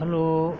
Halo